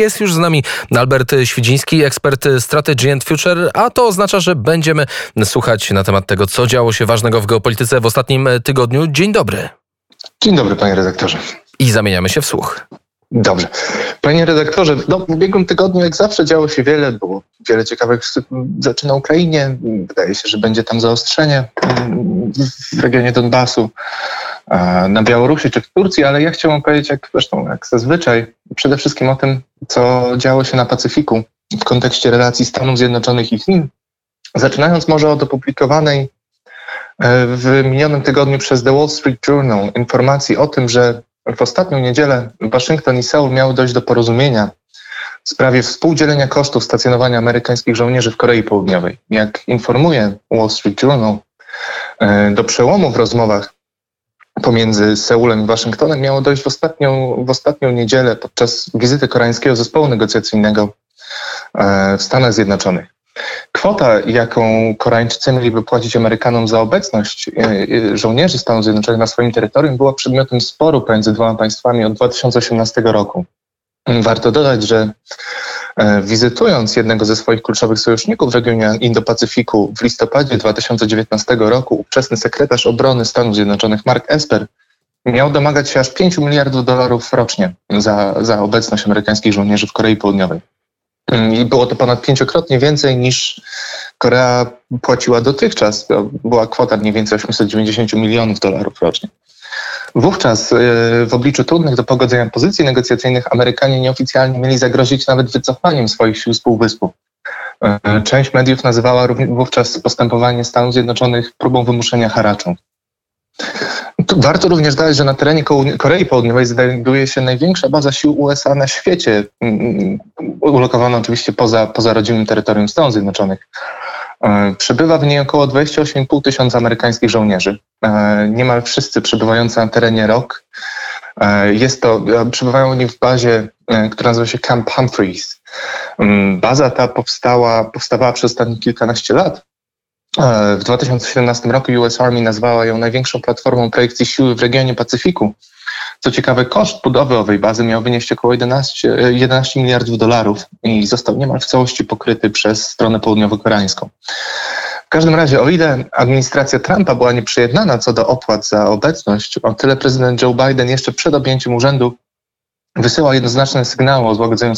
Jest już z nami Albert Świdziński, ekspert Strategy and Future, a to oznacza, że będziemy słuchać na temat tego, co działo się ważnego w geopolityce w ostatnim tygodniu. Dzień dobry. Dzień dobry, panie redaktorze. I zamieniamy się w słuch. Dobrze. Panie redaktorze, no, w ubiegłym tygodniu jak zawsze działo się wiele, było wiele ciekawych rzeczy na Ukrainie. Wydaje się, że będzie tam zaostrzenie mm, w regionie Donbasu, na Białorusi czy w Turcji, ale ja chciałbym powiedzieć, jak zresztą jak zazwyczaj, przede wszystkim o tym, co działo się na Pacyfiku w kontekście relacji Stanów Zjednoczonych i Chin. Zaczynając może od opublikowanej e, w minionym tygodniu przez The Wall Street Journal informacji o tym, że w ostatnią niedzielę Waszyngton i Seul miały dojść do porozumienia w sprawie współdzielenia kosztów stacjonowania amerykańskich żołnierzy w Korei Południowej. Jak informuje Wall Street Journal, e, do przełomu w rozmowach pomiędzy Seulem i Waszyngtonem miało dojść w ostatnią, w ostatnią niedzielę podczas wizyty koreańskiego zespołu negocjacyjnego e, w Stanach Zjednoczonych. Kwota, jaką Koreańczycy mieliby płacić Amerykanom za obecność e, e, żołnierzy Stanów Zjednoczonych na swoim terytorium, była przedmiotem sporu pomiędzy dwoma państwami od 2018 roku. Warto dodać, że wizytując jednego ze swoich kluczowych sojuszników w regionie Indo-Pacyfiku w listopadzie 2019 roku, ówczesny sekretarz obrony Stanów Zjednoczonych Mark Esper miał domagać się aż 5 miliardów dolarów rocznie za, za obecność amerykańskich żołnierzy w Korei Południowej. Mm, I było to ponad pięciokrotnie więcej niż Korea płaciła dotychczas. Była kwota mniej więcej 890 milionów dolarów rocznie. Wówczas e, w obliczu trudnych do pogodzenia pozycji negocjacyjnych Amerykanie nieoficjalnie mieli zagrozić nawet wycofaniem swoich sił z Półwyspu. E, część mediów nazywała wówczas postępowanie Stanów Zjednoczonych próbą wymuszenia haraczu. Warto również dodać, że na terenie Korei Południowej znajduje się największa baza sił USA na świecie, mm, mm, ulokowana oczywiście poza, poza rodzimym terytorium Stanów Zjednoczonych. E, przebywa w niej około 28,5 tysiąca amerykańskich żołnierzy. E, niemal wszyscy przebywający na terenie ROK. E, jest to, przebywają oni w bazie, która nazywa się Camp Humphreys. Mm, baza ta powstała, powstawała przez ostatnie kilkanaście lat w 2017 roku US Army nazwała ją największą platformą projekcji siły w regionie Pacyfiku. Co ciekawe, koszt budowy owej bazy miał wynieść około 11, 11 miliardów dolarów i został niemal w całości pokryty przez stronę południowo-koreańską. W każdym razie, o ile administracja Trumpa była nieprzyjednana co do opłat za obecność, o tyle prezydent Joe Biden jeszcze przed objęciem urzędu wysyłał jednoznaczne sygnały o złagodzeniu,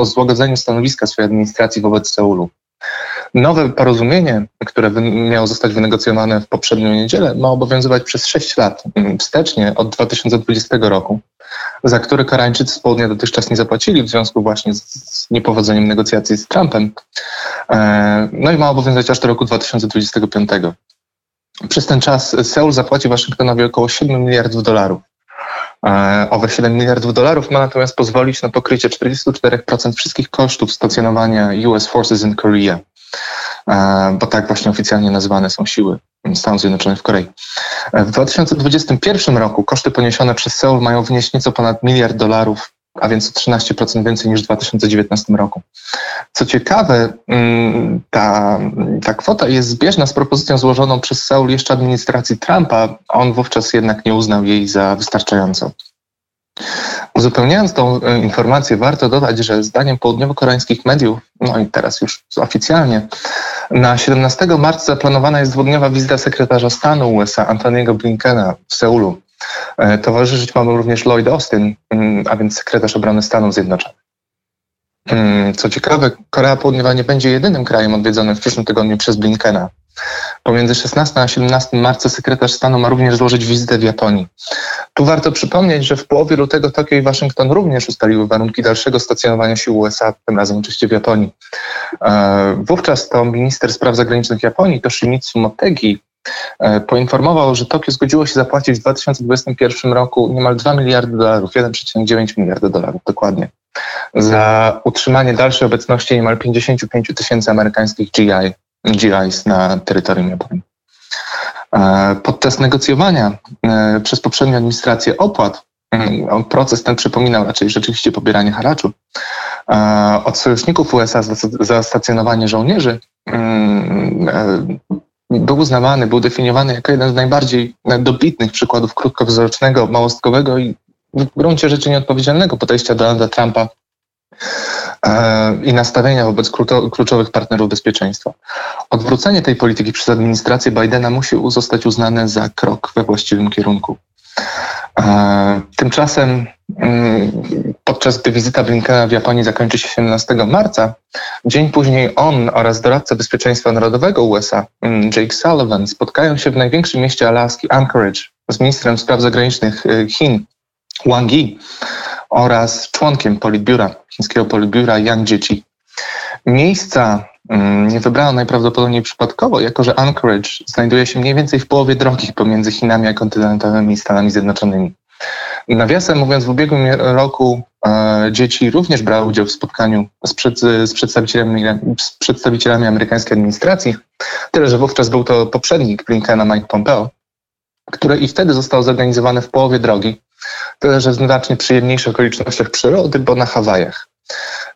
o złagodzeniu stanowiska swojej administracji wobec Seulu. Nowe porozumienie, które miało zostać wynegocjowane w poprzednią niedzielę, ma obowiązywać przez 6 lat, mm, wstecznie od 2020 roku, za które Koreańczycy z południa dotychczas nie zapłacili w związku właśnie z niepowodzeniem negocjacji z Trumpem. E, no i ma obowiązywać aż do roku 2025. Przez ten czas Seul zapłaci Waszyngtonowi około 7 miliardów dolarów. Owe 7 miliardów dolarów ma natomiast pozwolić na pokrycie 44% wszystkich kosztów stacjonowania US Forces in Korea, e, bo tak właśnie oficjalnie nazywane są siły Stanów Zjednoczonych w Korei. E, w 2021 roku koszty poniesione przez Seul mają wynieść nieco ponad miliard dolarów, a więc o 13% więcej niż w 2019 roku. Co ciekawe, mm, ta, ta kwota jest zbieżna z propozycją złożoną przez Seul jeszcze administracji Trumpa, a on wówczas jednak nie uznał jej za wystarczającą. Uzupełniając tą e, informację, warto dodać, że zdaniem południowo-koreańskich mediów, no i teraz już oficjalnie, na 17 marca zaplanowana jest dwudniowa wizyta sekretarza stanu USA Antoniego Blinkena w Seulu. E, towarzyszyć mamy również Lloyd Austin, mm, a więc sekretarz obrony Stanów Zjednoczonych. Mm, co ciekawe, Korea Południowa nie będzie jedynym krajem odwiedzonym w przyszłym tygodniu przez Blinkena. Pomiędzy 16 a 17 marca sekretarz stanu ma również złożyć wizytę w Japonii. Tu warto przypomnieć, że w połowie lutego Tokio i Waszyngton również ustaliły warunki dalszego stacjonowania sił USA, tym razem oczywiście w Japonii. E, wówczas to minister spraw zagranicznych Japonii, Toshimitsu Motegi, e, poinformował, że Tokio zgodziło się zapłacić w 2021 roku niemal 2 miliardy dolarów, 1,9 miliarda dolarów dokładnie, za utrzymanie dalszej obecności niemal 55 tysięcy amerykańskich GI GIs na terytorium Japonii. E, podczas negocjowania e, przez poprzednią administrację opłat, mm, proces ten przypominał raczej rzeczywiście pobieranie haraczu, e, od sojuszników USA za stacjonowanie żołnierzy był uznawany, był definiowany jako jeden z najbardziej dobitnych przykładów krótkowzrocznego, małostkowego i w gruncie rzeczy nieodpowiedzialnego podejścia Donalda Trumpa e, i nastawienia wobec kluczowych partnerów bezpieczeństwa. Odwrócenie tej polityki przez administrację Bidena musi zostać uznane za krok we właściwym kierunku. E, tymczasem mm, podczas gdy wizyta Blinkena w Japonii zakończy się 17 marca, dzień później on oraz doradca bezpieczeństwa narodowego USA, mm, Jake Sullivan, spotkają się w największym mieście Alaski, Anchorage, z ministrem spraw zagranicznych e, Chin, Wang Yi, oraz członkiem politbiura, chińskiego politbiura Yang Jiechi. Miejsca mm, nie wybrano najprawdopodobniej przypadkowo, jako że Anchorage znajduje się mniej więcej w połowie drogi pomiędzy Chinami a kontynentalnymi Stanami Zjednoczonymi. Nawiasem mówiąc, w ubiegłym roku e, dzieci również brały udział w spotkaniu z, przed, z, przedstawicielami, z przedstawicielami amerykańskiej administracji, tyle że wówczas był to poprzednik Blinkena Mike Pompeo, które i wtedy zostało zorganizowane w połowie drogi, tyle że w znacznie przyjemniejszych okolicznościach przyrody, bo na Hawajach.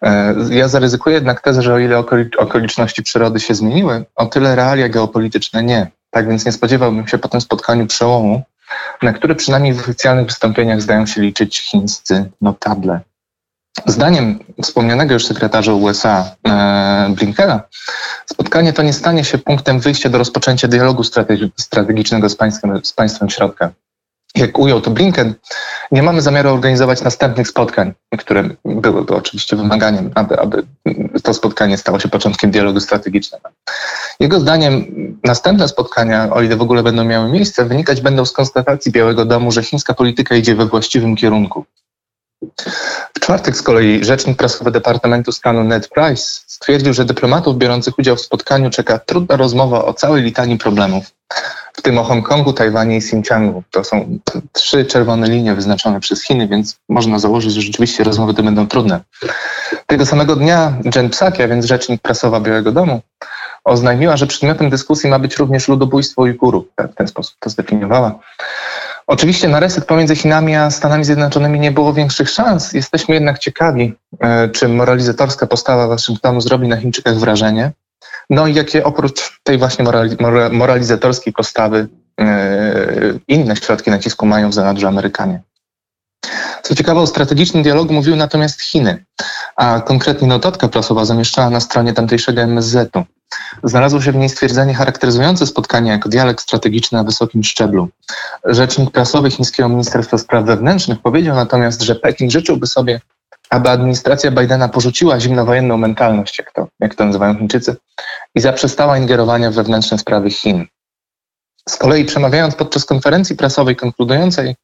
E, ja zaryzykuję jednak tezę, że o ile okoliczności przyrody się zmieniły, o tyle realia geopolityczne nie. Tak więc nie spodziewałbym się po tym spotkaniu przełomu, na który przynajmniej w oficjalnych wystąpieniach zdają się liczyć chińscy notable. Zdaniem wspomnianego już sekretarza USA e, Blinkena, spotkanie to nie stanie się punktem wyjścia do rozpoczęcia dialogu strategicznego z państwem, z państwem środka jak ujął to Blinken, nie mamy zamiaru organizować następnych spotkań, które byłyby oczywiście wymaganiem, aby, aby to spotkanie stało się początkiem dialogu strategicznego. Jego zdaniem następne spotkania, o ile w ogóle będą miały miejsce, wynikać będą z konstatacji Białego Domu, że chińska polityka idzie we właściwym kierunku. W czwartek z kolei rzecznik prasowy Departamentu Stanu Ned Price stwierdził, że dyplomatów biorących udział w spotkaniu czeka trudna rozmowa o całej litanii problemów, w tym o Hongkongu, Tajwanie i Xinjiangu. To są trzy czerwone linie wyznaczone przez Chiny, więc można założyć, że rzeczywiście rozmowy te będą trudne. Tego samego dnia Jen Psaki, a więc rzecznik prasowa Białego Domu, oznajmiła, że przedmiotem dyskusji ma być również ludobójstwo Ujgurów. W ten sposób to zdefiniowała. Oczywiście na reset pomiędzy Chinami a Stanami Zjednoczonymi nie było większych szans. Jesteśmy jednak ciekawi, e, czy moralizatorska postawa Waszyngtonu zrobi na Chińczykach wrażenie. No i jakie oprócz tej właśnie moralizatorskiej postawy e, inne środki nacisku mają w zanadrzu Amerykanie. Co ciekawe, o strategicznym dialogu mówiły natomiast Chiny, a konkretnie notatka prasowa zamieszczała na stronie tamtejszego MSZ-u. Znalazło się w niej stwierdzenie charakteryzujące spotkanie jako dialog strategiczny na wysokim szczeblu. Rzecznik prasowy chińskiego Ministerstwa Spraw Wewnętrznych powiedział natomiast, że Pekin życzyłby sobie, aby administracja Bidena porzuciła zimnowojenną mentalność, jak to, jak to nazywają Chińczycy, i zaprzestała ingerowania w wewnętrzne sprawy Chin. Z kolei przemawiając podczas konferencji prasowej konkludującej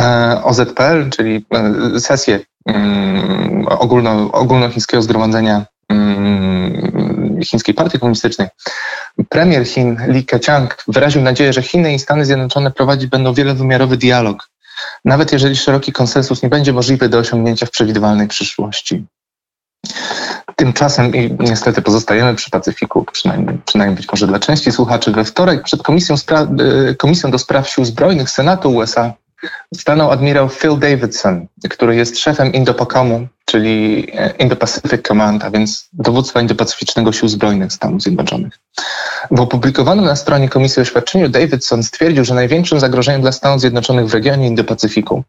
e, OZPL, czyli e, sesję mm, ogólno, ogólnochińskiego zgromadzenia mm, Chińskiej Partii Komunistycznej, premier Chin Li Keqiang wyraził nadzieję, że Chiny i Stany Zjednoczone prowadzić będą wielowymiarowy dialog, nawet jeżeli szeroki konsensus nie będzie możliwy do osiągnięcia w przewidywalnej przyszłości. Tymczasem i niestety pozostajemy przy Pacyfiku, przynajmniej, przynajmniej być może dla części słuchaczy. We wtorek przed Komisją, Spra- e, Komisją do Spraw Sił Zbrojnych Senatu USA stanął admirał Phil Davidson, który jest szefem Indo-PACOMu, czyli e, Indo-Pacific Command, a więc dowództwa Indo-Pacyficznego Sił Zbrojnych Stanów Zjednoczonych. W opublikowanym na stronie Komisji oświadczeniu Davidson stwierdził, że największym zagrożeniem dla Stanów Zjednoczonych w regionie Indo-Pacyfiku,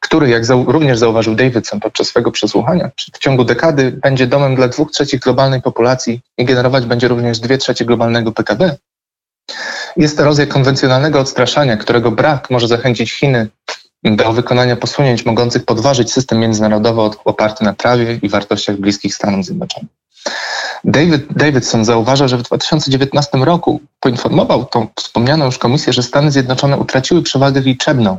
który, jak zau również zauważył Davidson podczas swego przesłuchania, w ciągu dekady będzie domem dla dwóch trzecich globalnej populacji i generować będzie również dwie trzecie globalnego PKB, jest erozja konwencjonalnego odstraszania, którego brak może zachęcić Chiny do wykonania posunięć mogących podważyć system międzynarodowy oparty na prawie i wartościach bliskich Stanom Zjednoczonym. David, Davidson zauważa, że w 2019 roku poinformował tą wspomnianą już komisję, że Stany Zjednoczone utraciły przewagę liczebną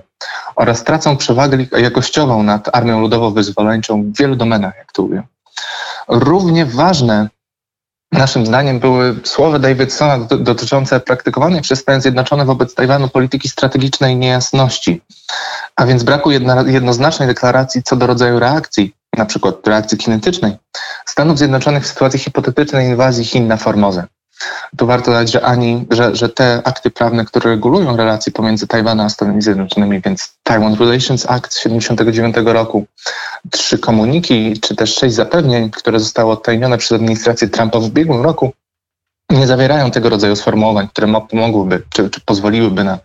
oraz tracą przewagę jakościową nad Armią Ludowo-Wyzwoleńczą w wielu domenach, jak to ujął. Równie ważne naszym zdaniem były słowa Davidsona dotyczące praktykowanej przez Stany Zjednoczone wobec Tajwanu polityki strategicznej niejasności, a więc braku jednoznacznej deklaracji co do rodzaju reakcji, na przykład reakcji kinetycznej, Stanów Zjednoczonych w sytuacji hipotetycznej inwazji Chin na Formozę. Tu warto dodać, że ani, że, że te akty prawne, które regulują relacje pomiędzy Tajwanem a Stanami Zjednoczonymi, więc Taiwan Relations Act z 1979 roku, trzy komuniki, czy też sześć zapewnień, które zostały odtajnione przez administrację Trumpa w ubiegłym roku, nie zawierają tego rodzaju sformułowań, które pomogłyby, czy, czy pozwoliłyby na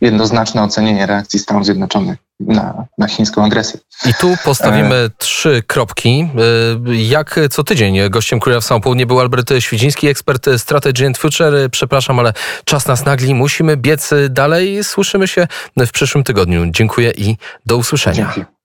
jednoznaczne ocenienie reakcji Stanów Zjednoczonych na, na chińską agresję. I tu postawimy e... trzy kropki. E, jak co tydzień gościem Królewstwa Południe był Albert Świdziński, ekspert Strategy and Future. Przepraszam, ale czas nas nagli. Musimy biec dalej. Słyszymy się w przyszłym tygodniu. Dziękuję i do usłyszenia. Dzięki.